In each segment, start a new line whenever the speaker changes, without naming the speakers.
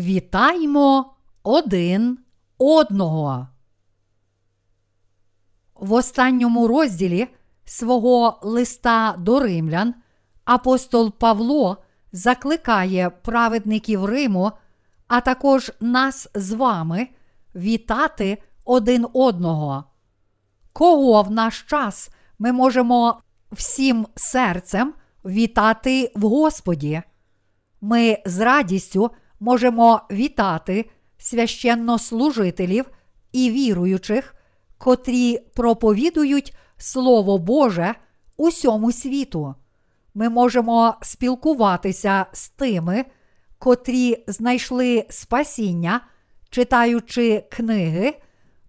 Вітаймо один одного. В останньому розділі свого листа до римлян апостол Павло закликає праведників Риму, а також нас з вами вітати один одного. Кого в наш час ми можемо всім серцем вітати в Господі? Ми з радістю можемо вітати священнослужителів і віруючих, котрі проповідують Слово Боже усьому світу. Ми можемо спілкуватися з тими, котрі знайшли спасіння, читаючи книги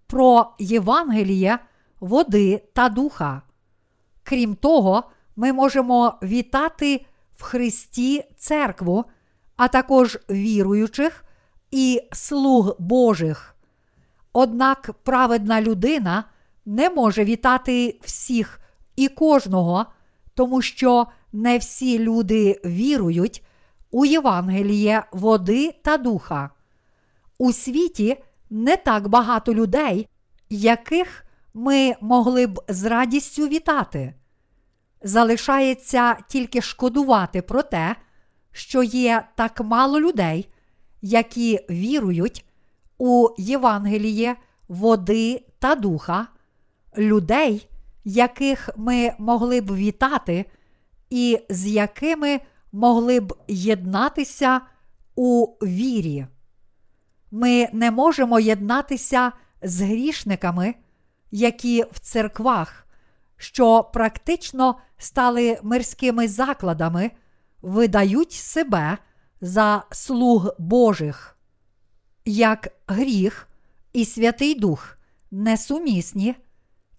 про Євангеліє, води та духа. Крім того, ми можемо вітати в Христі церкву, а також віруючих і слуг Божих. Однак праведна людина не може вітати всіх і кожного, тому що не всі люди вірують у Євангеліє води та духа. У світі не так багато людей, яких ми могли б з радістю вітати. Залишається тільки шкодувати про те, що є так мало людей, які вірують у Євангеліє води та духа, людей, яких ми могли б вітати, і з якими могли б єднатися у вірі. Ми не можемо єднатися з грішниками, які в церквах, що практично стали мирськими закладами, видають себе за слуг Божих. Як гріх і Святий Дух несумісні,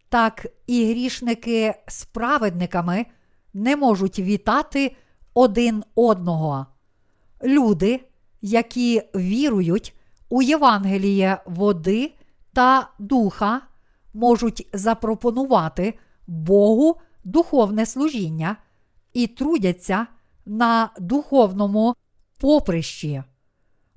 так і грішники з праведниками не можуть вітати один одного. Люди, які вірують у Євангеліє води та духа, можуть запропонувати Богу духовне служіння і трудяться на духовному поприщі.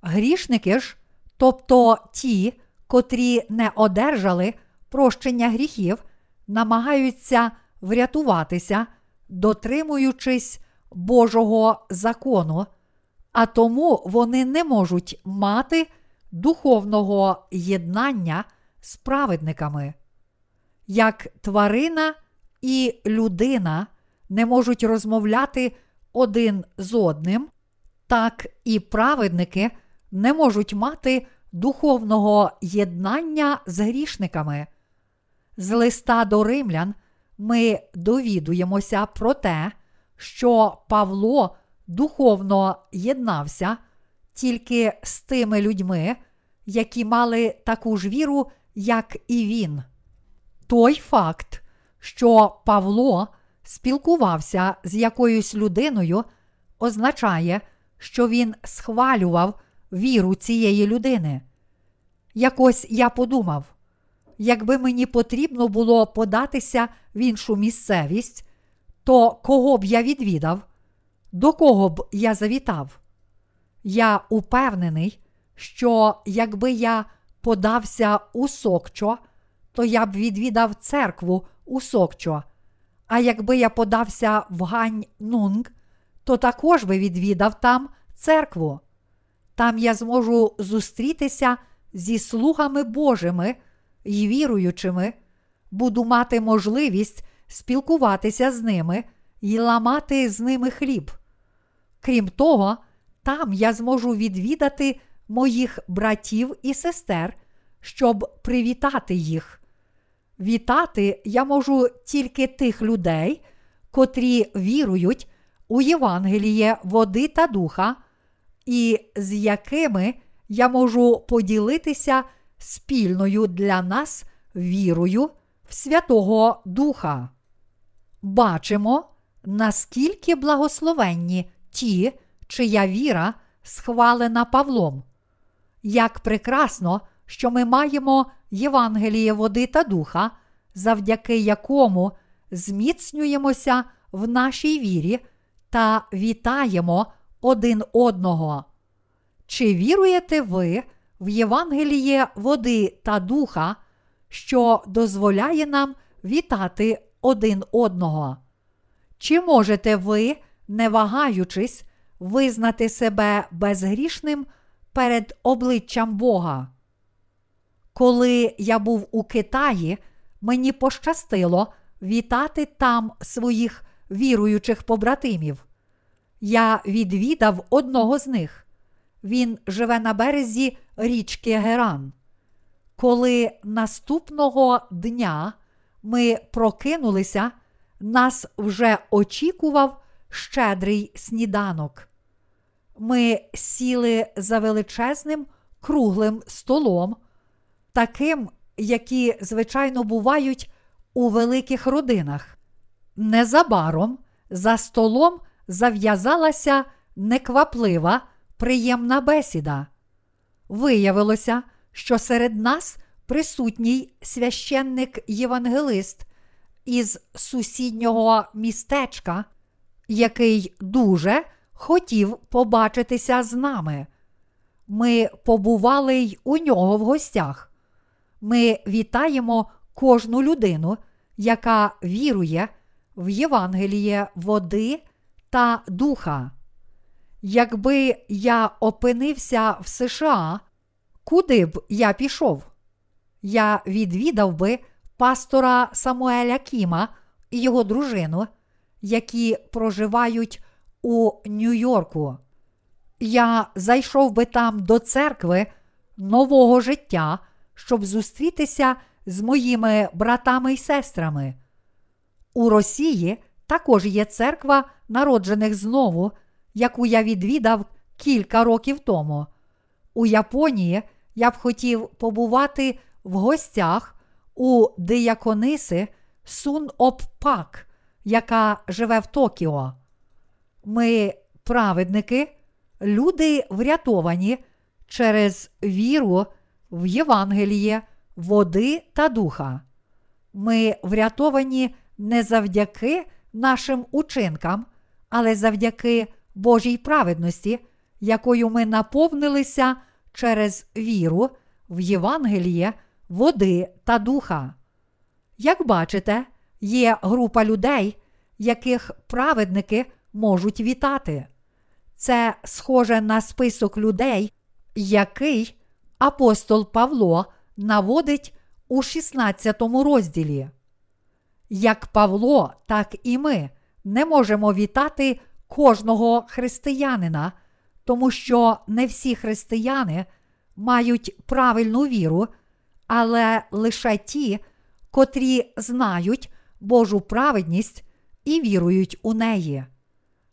Грішники ж, тобто ті, котрі не одержали прощення гріхів, намагаються врятуватися, дотримуючись Божого закону, а тому вони не можуть мати духовного єднання з праведниками. Як тварина і людина не можуть розмовляти один з одним, так і праведники не можуть мати духовного єднання з грішниками. З листа до римлян ми довідуємося про те, що Павло духовно єднався тільки з тими людьми, які мали таку ж віру, як і він. Той факт, що Павло спілкувався з якоюсь людиною, означає, що він схвалював віру цієї людини. Якось я подумав, якби мені потрібно було податися в іншу місцевість, то кого б я відвідав, до кого б я завітав? Я упевнений, що якби я подався у Сокчо, то я б відвідав церкву у Сокчо. А якби я подався в Гань Нунг, то також би відвідав там церкву. Там я зможу зустрітися зі слугами Божими і віруючими, буду мати можливість спілкуватися з ними і ламати з ними хліб. Крім того, там я зможу відвідати моїх братів і сестер, щоб привітати їх. Вітати я можу тільки тих людей, котрі вірують у Євангеліє води та духа, і з якими я можу поділитися спільною для нас вірою в Святого Духа. Бачимо, наскільки благословенні ті, чия віра схвалена Павлом. Як прекрасно, що ми маємо Євангеліє води та духа, завдяки якому зміцнюємося в нашій вірі та вітаємо один одного. Чи віруєте ви в Євангеліє води та духа, що дозволяє нам вітати один одного? Чи можете ви, не вагаючись, визнати себе безгрішним перед обличчям Бога? Коли я був у Китаї, мені пощастило вітати там своїх віруючих побратимів. Я відвідав одного з них. Він живе на березі річки Геран. Коли наступного дня ми прокинулися, нас вже очікував щедрий сніданок. Ми сіли за величезним круглим столом, таким, які, звичайно, бувають у великих родинах. Незабаром за столом зав'язалася некваплива, приємна бесіда. Виявилося, що серед нас присутній священник Євангелист із сусіднього містечка, який дуже хотів побачитися з нами. Ми побували й у нього в гостях. Ми вітаємо кожну людину, яка вірує в Євангеліє води та духа. Якби я опинився в США, куди б я пішов? Я відвідав би пастора Самуеля Кіма і його дружину, які проживають у Нью-Йорку. Я зайшов би там до церкви нового життя, щоб зустрітися з моїми братами і сестрами. У Росії також є церква народжених знову, яку я відвідав кілька років тому. У Японії я б хотів побувати в гостях у диякониси Сун Оп Пак, яка живе в Токіо. Ми, праведники, люди врятовані через віру в Євангеліє, води та духа. Ми врятовані не завдяки нашим учинкам, але завдяки Божій праведності, якою ми наповнилися через віру в Євангеліє, води та духа. Як бачите, є група людей, яких праведники можуть вітати. Це схоже на список людей, який апостол Павло наводить у 16 розділі. Як Павло, так і ми не можемо вітати кожного християнина, тому що не всі християни мають правильну віру, але лише ті, котрі знають Божу праведність і вірують у неї.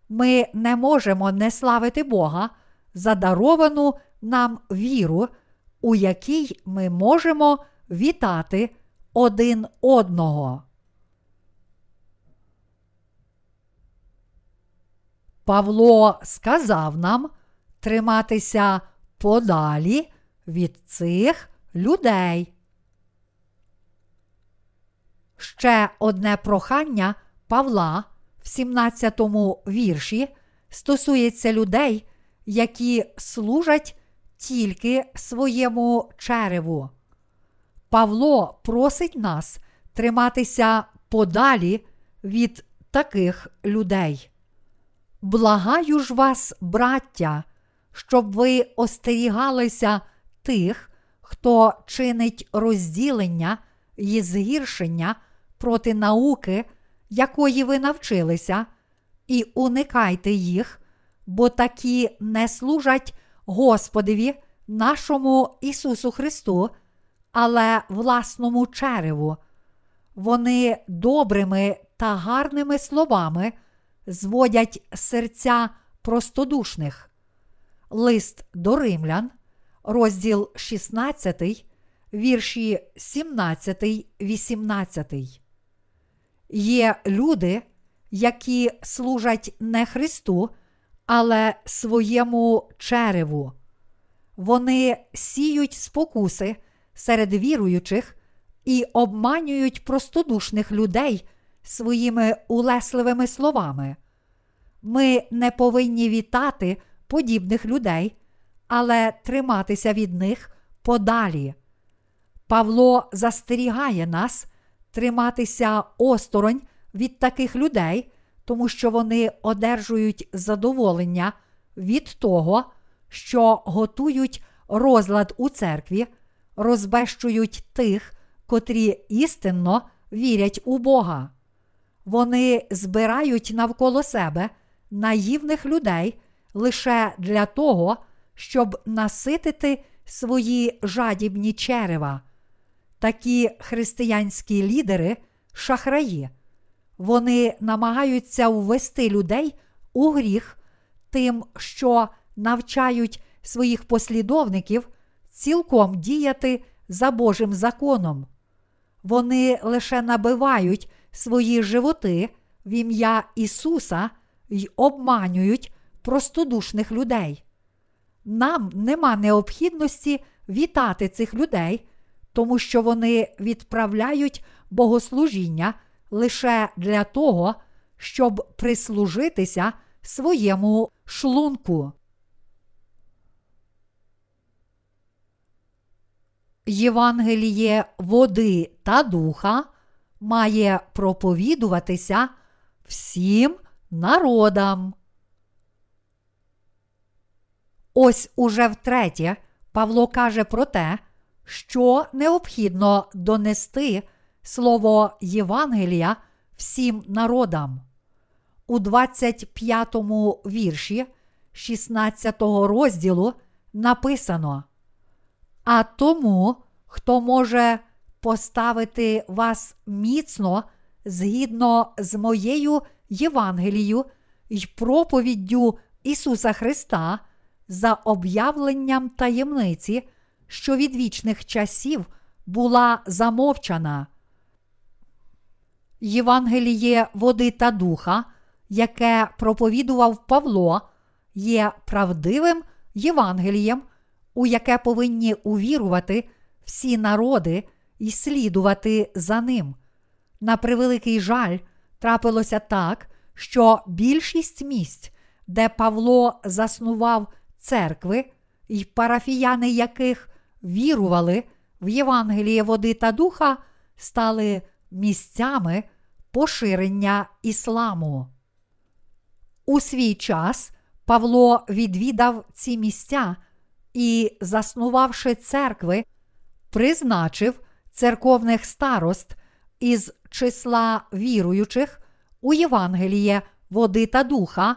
Ми не можемо не славити Бога за даровану нам віру, у якій ми можемо вітати один одного. Павло сказав нам триматися подалі від цих людей. Ще одне прохання Павла в 17 вірші стосується людей, які служать тільки своєму череву. Павло просить нас триматися подалі від таких людей. Благаю ж вас, браття, щоб ви остерігалися тих, хто чинить розділення і згіршення проти науки, якої ви навчилися, і уникайте їх, бо такі не служать Господеві, нашому Ісусу Христу, але власному череву. Вони добрими та гарними словами зводять серця простодушних. Лист до римлян, розділ 16, вірші 17, 18. Є люди, які служать не Христу, але своєму череву. Вони сіють спокуси серед віруючих і обманюють простодушних людей своїми улесливими словами. Ми не повинні вітати подібних людей, але триматися від них подалі. Павло застерігає нас триматися осторонь від таких людей, тому що вони одержують задоволення від того, що готують розлад у церкві, розбещують тих, котрі істинно вірять у Бога. Вони збирають навколо себе наївних людей лише для того, щоб наситити свої жадібні черева. Такі християнські лідери шахраї. Вони намагаються ввести людей у гріх тим, що навчають своїх послідовників цілком діяти за Божим законом. Вони лише набивають свої животи в ім'я Ісуса й обманюють простодушних людей. Нам нема необхідності вітати цих людей, тому що вони відправляють богослужіння лише для того, щоб прислужитися своєму шлунку. Євангеліє води та духа має проповідуватися всім народам. Ось уже втретє Павло каже про те, що необхідно донести слово Євангелія всім народам. У 25 вірші 16 розділу написано: А тому, хто може поставити вас міцно згідно з моєю Євангелією й проповіддю Ісуса Христа за об'явленням таємниці, що від вічних часів була замовчана. Євангеліє води та духа, яке проповідував Павло, є правдивим Євангелієм, у яке повинні увірувати всі народи і слідувати за ним. На превеликий жаль, трапилося так, що більшість місць, де Павло заснував церкви, і парафіяни яких вірували в Євангеліє води та духа, стали місцями поширення ісламу. У свій час Павло відвідав ці місця і, заснувавши церкви, призначив церковних старост із числа віруючих у Євангеліє води та духа,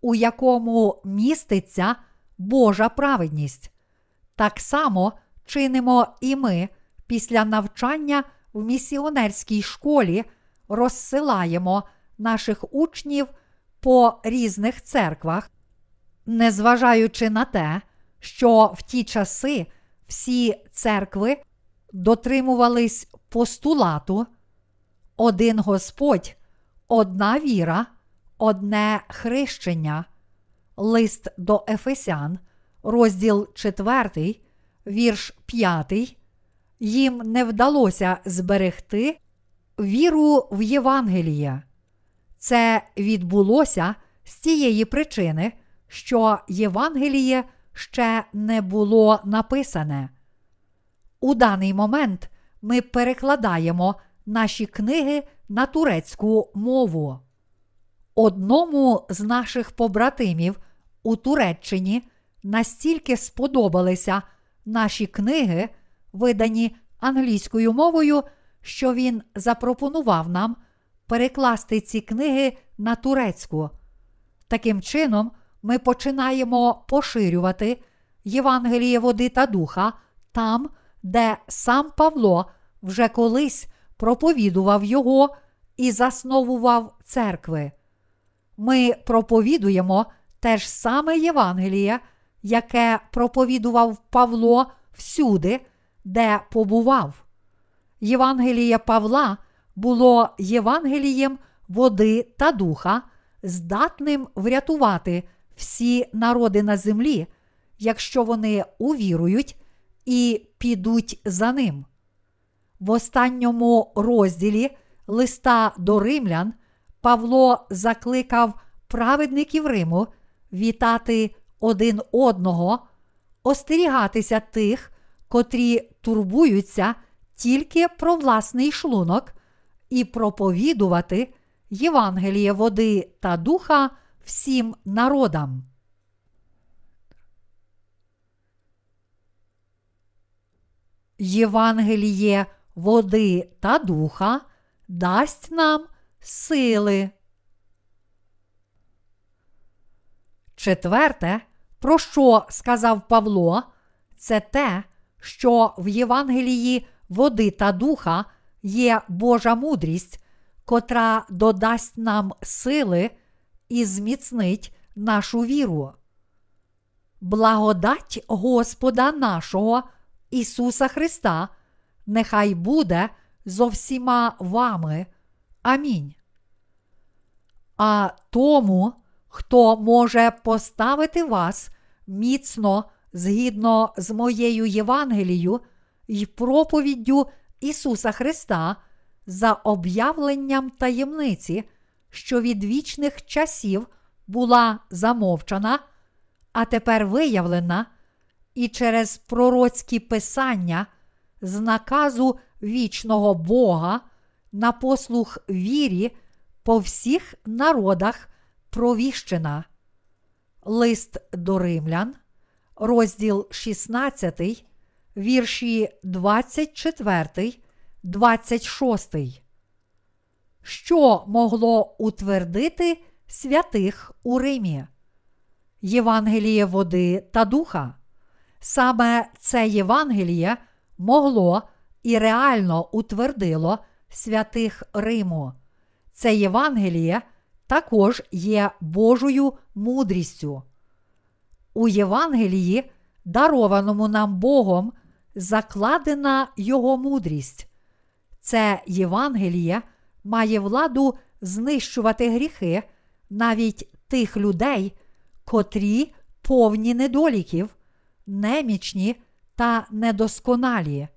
у якому міститься Божа праведність. Так само чинимо і ми після навчання в місіонерській школі розсилаємо наших учнів по різних церквах, незважаючи на те, що в ті часи всі церкви дотримувались постулату, один Господь, одна віра, одне хрещення, лист до Ефесян, розділ 4, вірш 5, їм не вдалося зберегти віру в Євангеліє. Це відбулося з тієї причини, що Євангеліє ще не було написане. У даний момент ми перекладаємо наші книги на турецьку мову. Одному з наших побратимів у Туреччині настільки сподобалися наші книги, видані англійською мовою, що він запропонував нам перекласти ці книги на турецьку. Таким чином, ми починаємо поширювати Євангеліє води та духа там, де сам Павло вже колись проповідував його і засновував церкви. Ми проповідуємо те ж саме Євангеліє, яке проповідував Павло всюди, де побував. Євангеліє Павла було Євангелієм води та духа, здатним врятувати всі народи на землі, якщо вони увірують і підуть за ним. В останньому розділі листа до римлян Павло закликав праведників Риму вітати один одного остерігатися тих, котрі турбуються тільки про власний шлунок, і проповідувати Євангеліє води та духа всім народам. Євангеліє води та духа дасть нам сили. Четверте, про що сказав Павло, це те, що в Євангелії води та духа є Божа мудрість, котра додасть нам сили і зміцнить нашу віру. Благодать Господа нашого Ісуса Христа, нехай буде зо всіма вами. Амінь. А тому, хто може поставити вас міцно згідно з моєю Євангелією і проповіддю Ісуса Христа за об'явленням таємниці, що від вічних часів була замовчана, а тепер виявлена, і через пророцькі писання з наказу вічного Бога на послух вірі по всіх народах провіщена. Лист до римлян, розділ 16, вірші 24, 26. Що могло утвердити святих у Римі? Євангеліє води та духа. Саме це Євангеліє могло і реально утвердило святих Риму. Це Євангеліє також є Божою мудрістю. У Євангелії, дарованому нам Богом, закладена Його мудрість. Це Євангеліє має владу знищувати гріхи навіть тих людей, котрі повні недоліків, немічні та недосконалі.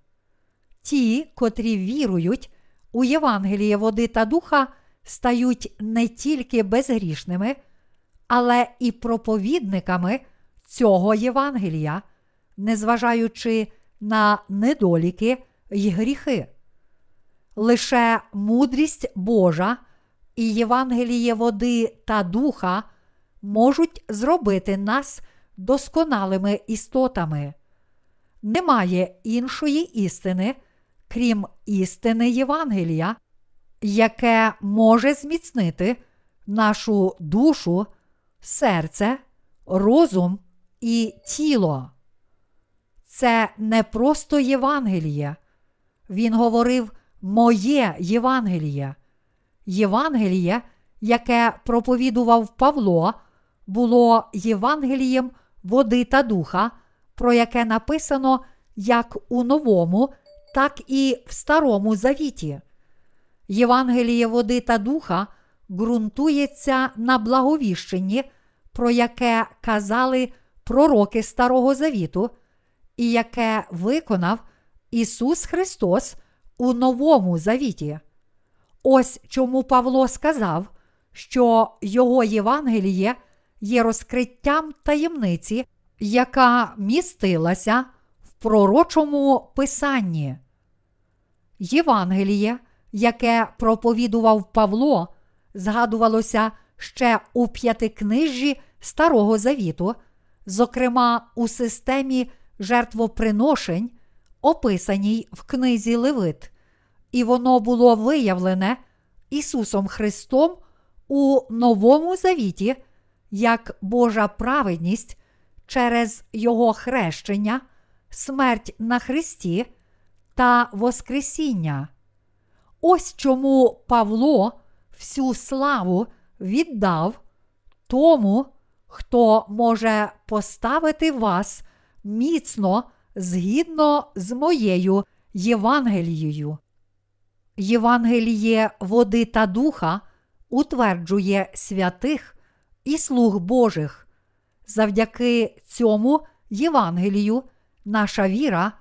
Ті, котрі вірують у Євангеліє води та духа, стають не тільки безгрішними, але і проповідниками цього Євангелія, незважаючи на недоліки й гріхи. Лише мудрість Божа і Євангеліє води та духа можуть зробити нас досконалими істотами. Немає іншої істини, крім істини Євангелія, яке може зміцнити нашу душу, серце, розум і тіло. Це не просто Євангеліє. Він говорив Моє Євангеліє. Євангеліє, яке проповідував Павло, було Євангелієм води та духа, про яке написано як у Новому, так і в Старому Завіті. Євангеліє води та духа ґрунтується на благовіщенні, про яке казали пророки Старого Завіту, і яке виконав Ісус Христос у Новому Завіті. Ось чому Павло сказав, що Його Євангеліє є розкриттям таємниці, яка містилася в пророчому писанні. Євангеліє, яке проповідував Павло, згадувалося ще у п'ятикнижжі Старого Завіту, зокрема у системі жертвоприношень, описаній в книзі Левит, і воно було виявлене Ісусом Христом у Новому Завіті як Божа праведність через Його хрещення, смерть на Христі та Воскресіння. Ось чому Павло всю славу віддав тому, хто може поставити вас міцно згідно з моєю Євангелією. Євангеліє води та духа утверджує святих і слуг Божих. Завдяки цьому Євангелію наша віра,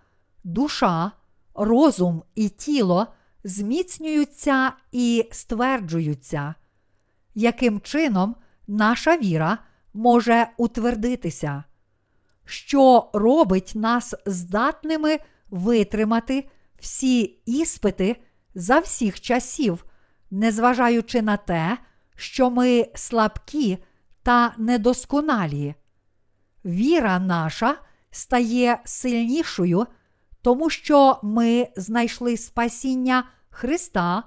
душа, розум і тіло зміцнюються і стверджуються, яким чином наша віра може утвердитися. Що робить нас здатними витримати всі іспити за всіх часів, незважаючи на те, що ми слабкі та недосконалі. Віра наша стає сильнішою, тому що ми знайшли спасіння Христа,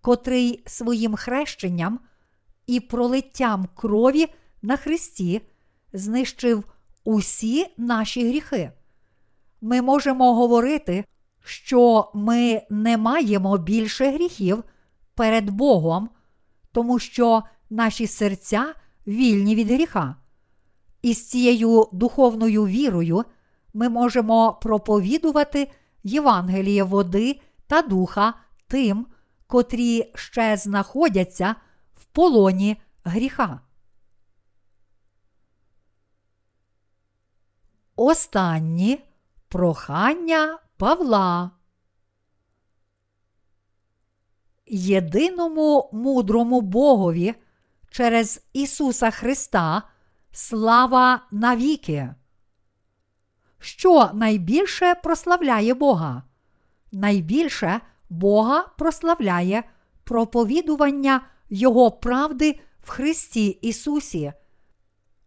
котрий своїм хрещенням і пролиттям крові на Христі знищив усі наші гріхи. Ми можемо говорити, що ми не маємо більше гріхів перед Богом, тому що наші серця вільні від гріха. І з цією духовною вірою ми можемо проповідувати Євангеліє води та духа тим, котрі ще знаходяться в полоні гріха. Останні прохання Павла. Єдиному мудрому Богові через Ісуса Христа слава навіки. Що найбільше прославляє Бога? Найбільше Бога прославляє проповідування Його правди в Христі Ісусі.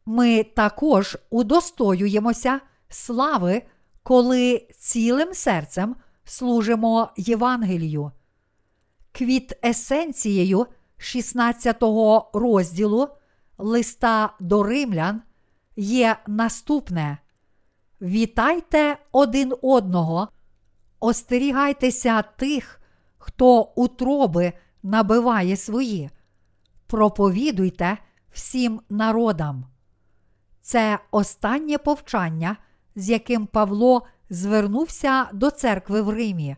Ми також удостоюємося слави, коли цілим серцем служимо Євангелію. Квіт есенцією 16 розділу листа до римлян є наступне: Вітайте один одного, остерігайтеся тих, хто утроби набиває свої, проповідуйте всім народам. Це останнє повчання, з яким Павло звернувся до церкви в Римі.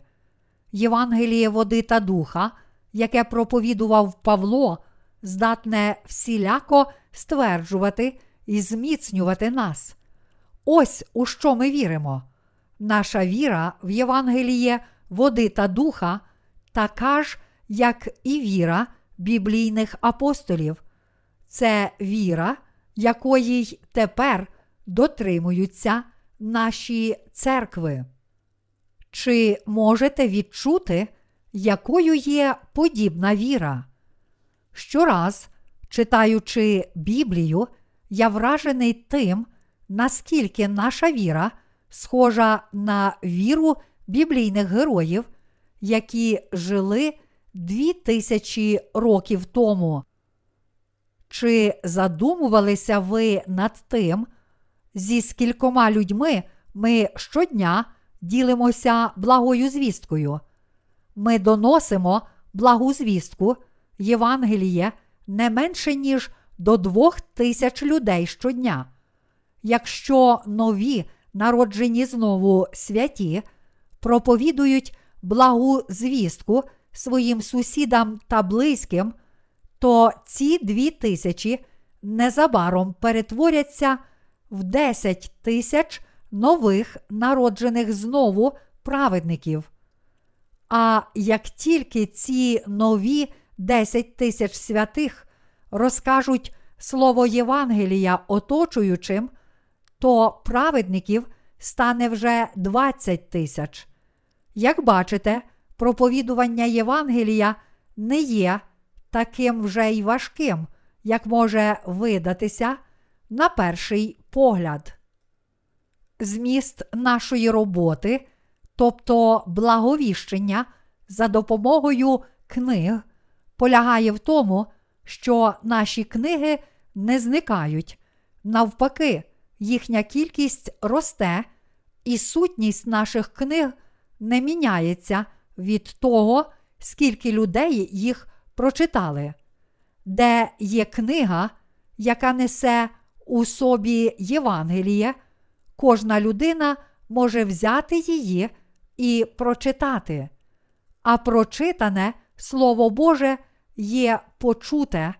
Євангеліє води та духа, яке проповідував Павло, здатне всіляко стверджувати і зміцнювати нас. Ось у що ми віримо. Наша віра в Євангеліє води та духа така ж, як і віра біблійних апостолів. Це віра, якої й тепер дотримуються наші церкви. Чи можете відчути, якою є подібна віра? Щораз, читаючи Біблію, я вражений тим, наскільки наша віра схожа на віру біблійних героїв, які жили дві тисячі років тому. Чи задумувалися ви над тим, зі скількома людьми ми щодня ділимося благою звісткою? Ми доносимо благу звістку Євангеліє не менше, ніж до двох тисяч людей щодня. Якщо нові, народжені знову святі, проповідують благу звістку своїм сусідам та близьким, то ці дві тисячі незабаром перетворяться в 10 тисяч нових народжених знову праведників. А як тільки ці нові 10 тисяч святих розкажуть слово Євангелія оточуючим, то праведників стане вже 20 тисяч. Як бачите, проповідування Євангелія не є таким вже й важким, як може видатися на перший погляд. Зміст нашої роботи, тобто благовіщення за допомогою книг, полягає в тому, що наші книги не зникають. Навпаки, їхня кількість росте, і сутність наших книг не міняється від того, скільки людей їх прочитали, де є книга, яка несе у собі Євангеліє, кожна людина може взяти її і прочитати. А прочитане Слово Боже є почуте,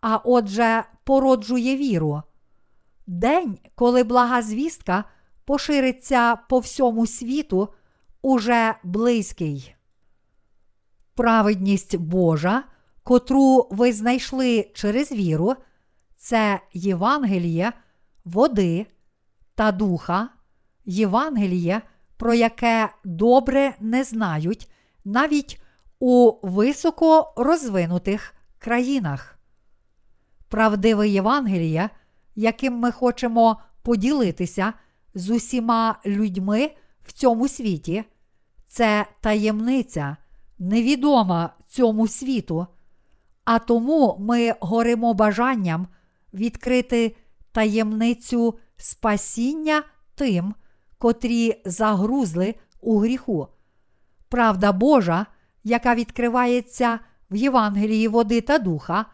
а отже, породжує віру. День, коли блага звістка пошириться по всьому світу, уже близький. Праведність Божа, котру ви знайшли через віру, це Євангеліє, води та духа, Євангеліє, про яке добре не знають навіть у високо розвинутих країнах. Правдиве Євангеліє, яким ми хочемо поділитися з усіма людьми в цьому світі, це таємниця, невідома цьому світу, а тому ми горимо бажанням відкрити таємницю спасіння тим, котрі загрузли у гріху. Правда Божа, яка відкривається в Євангелії води та духа,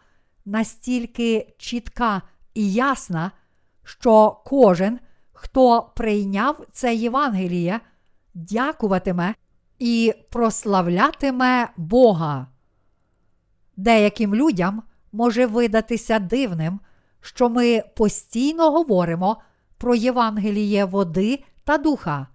настільки чітка і ясна, що кожен, хто прийняв це Євангеліє, дякуватиме і прославлятиме Бога. Деяким людям може видатися дивним, що ми постійно говоримо про Євангеліє води та духа.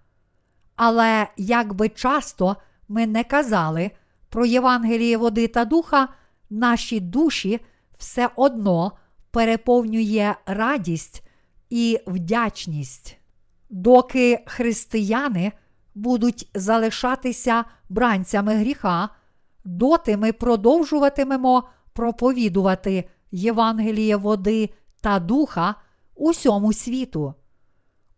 Але як би часто ми не казали про Євангеліє води та духа, наші душі все одно переповнює радість і вдячність. Доки християни будуть залишатися бранцями гріха, доти ми продовжуватимемо проповідувати Євангеліє води та духа усьому світу.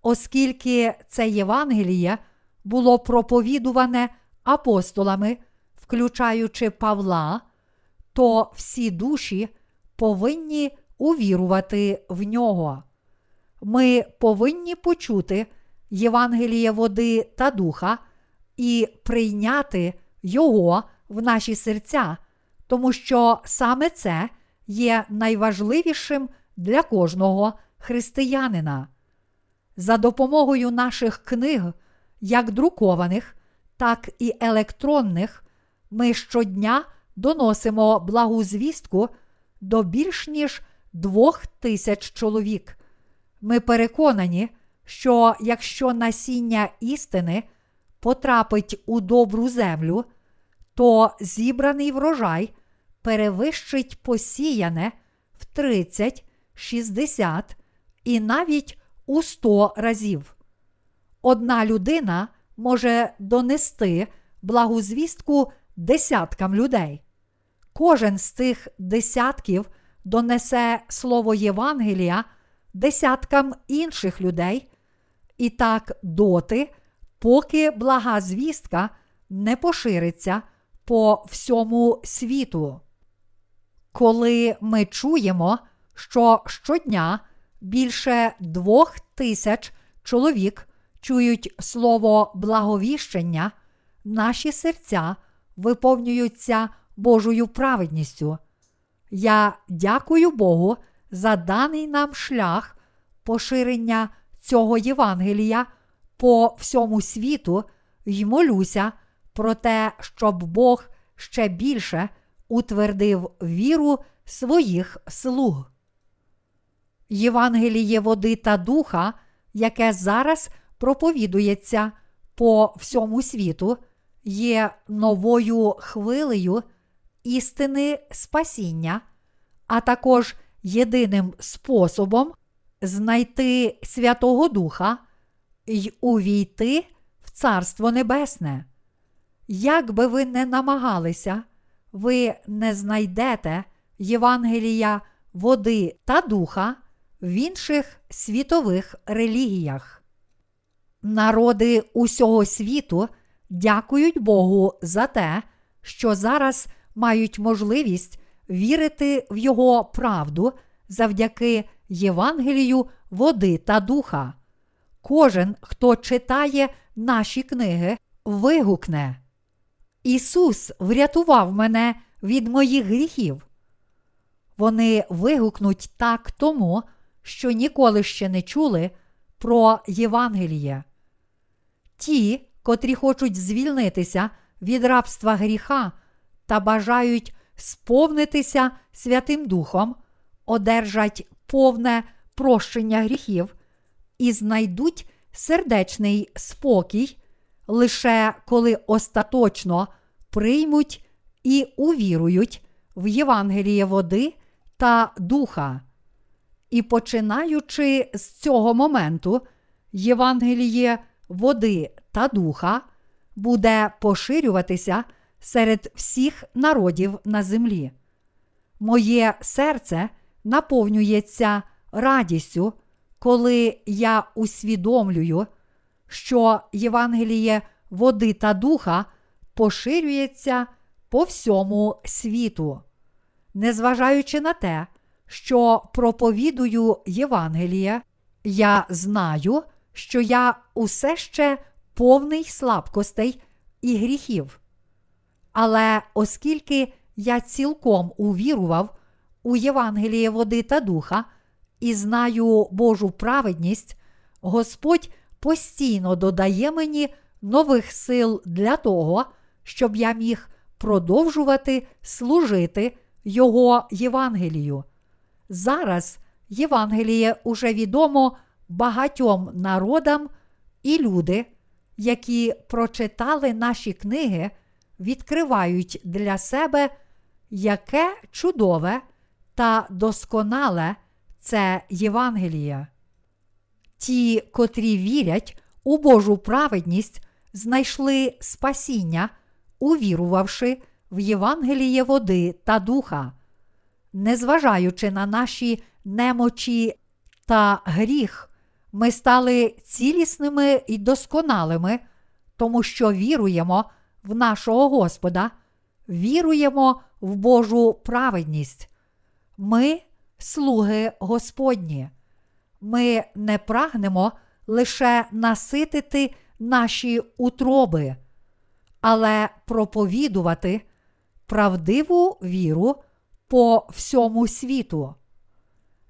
Оскільки це Євангеліє було проповідуване апостолами, включаючи Павла, то всі душі повинні увірувати в нього. Ми повинні почути Євангеліє води та духа і прийняти його в наші серця, тому що саме це є найважливішим для кожного християнина. За допомогою наших книг, як друкованих, так і електронних, ми щодня доносимо благу звістку до більш ніж двох тисяч чоловік. Ми переконані, що якщо насіння істини потрапить у добру землю, то зібраний врожай перевищить посіяне в 30, 60 і навіть у 100 разів. Одна людина може донести благу звістку десяткам людей. Кожен з цих десятків донесе слово Євангелія десяткам інших людей, і так доти, поки блага звістка не пошириться по всьому світу. Коли ми чуємо, що щодня більше двох тисяч чоловік чують слово благовіщення, наші серця виповнюються Божою праведністю. Я дякую Богу за даний нам шлях поширення цього Євангелія по всьому світу й молюся про те, щоб Бог ще більше утвердив віру своїх слуг. Євангеліє води та духа, яке зараз проповідується по всьому світу, є новою хвилею істини спасіння, а також єдиним способом знайти Святого Духа й увійти в Царство Небесне. Як би ви не намагалися, ви не знайдете Євангелія води та духа в інших світових релігіях. Народи усього світу дякують Богу за те, що зараз мають можливість вірити в Його правду завдяки Євангелію води та духа. Кожен, хто читає наші книги, вигукне. Ісус врятував мене від моїх гріхів. Вони вигукнуть так тому, що ніколи ще не чули про Євангеліє. Ті, котрі хочуть звільнитися від рабства гріха та бажають сповнитися Святим Духом, одержать повне прощення гріхів і знайдуть сердечний спокій, лише коли остаточно приймуть і увірують в Євангеліє води та духа. І починаючи з цього моменту, Євангеліє води та духа буде поширюватися серед всіх народів на землі. Моє серце наповнюється радістю, коли я усвідомлюю, що Євангеліє води та духа поширюється по всьому світу, незважаючи на те, що проповідую Євангеліє, я знаю, що я усе ще повний слабкостей і гріхів. Але оскільки я цілком увірував у Євангеліє води та духа і знаю Божу праведність, Господь постійно додає мені нових сил для того, щоб я міг продовжувати служити Його Євангелію. Зараз Євангеліє уже відомо багатьом народам, і люди, які прочитали наші книги, відкривають для себе, яке чудове та досконале це Євангеліє. Ті, котрі вірять у Божу праведність, знайшли спасіння, увірувавши в Євангеліє води та духа. Незважаючи на наші немочі та гріх, ми стали цілісними і досконалими, тому що віруємо в нашого Господа, віруємо в Божу праведність. Ми слуги Господні. Ми не прагнемо лише наситити наші утроби, але проповідувати правдиву віру по всьому світу.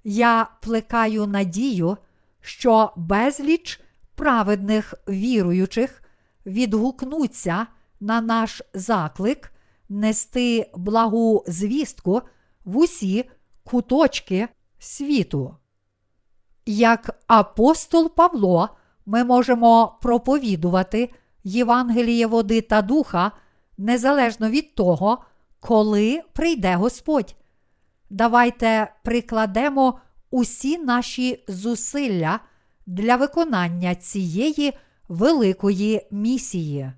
Я плекаю надію, що безліч праведних віруючих відгукнуться на наш заклик нести благу звістку в усі куточки світу. Як апостол Павло, ми можемо проповідувати Євангеліє води та духа незалежно від того, коли прийде Господь. Давайте прикладемо усі наші зусилля для виконання цієї великої місії.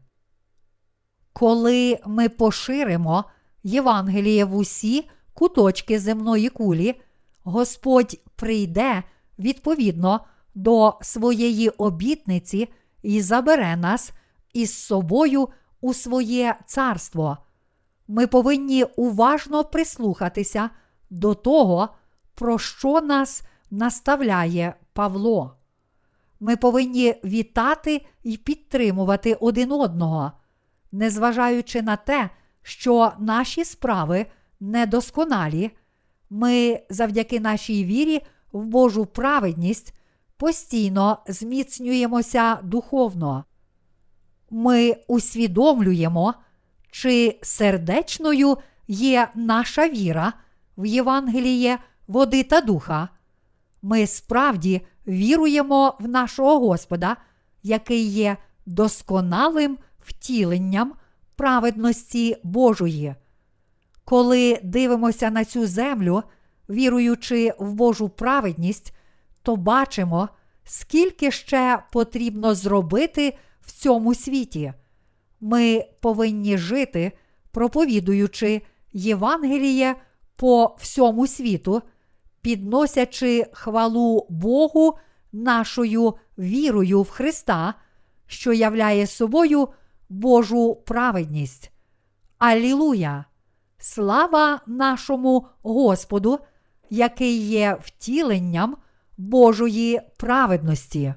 Коли ми поширимо Євангеліє в усі куточки земної кулі, Господь прийде відповідно до своєї обітниці і забере нас із собою у своє царство. Ми повинні уважно прислухатися до того, про що нас наставляє Павло. Ми повинні вітати і підтримувати один одного, незважаючи на те, що наші справи недосконалі, ми завдяки нашій вірі в Божу праведність постійно зміцнюємося духовно. Ми усвідомлюємо, чи сердечною є наша віра в Євангеліє води та духа. Ми справді віруємо в нашого Господа, який є досконалим втіленням праведності Божої. Коли дивимося на цю землю, віруючи в Божу праведність, то бачимо, скільки ще потрібно зробити в цьому світі. Ми повинні жити, проповідуючи Євангеліє по всьому світу, підносячи хвалу Богу нашою вірою в Христа, що являє собою Божу праведність. Алілуя! Слава нашому Господу, який є втіленням Божої праведності!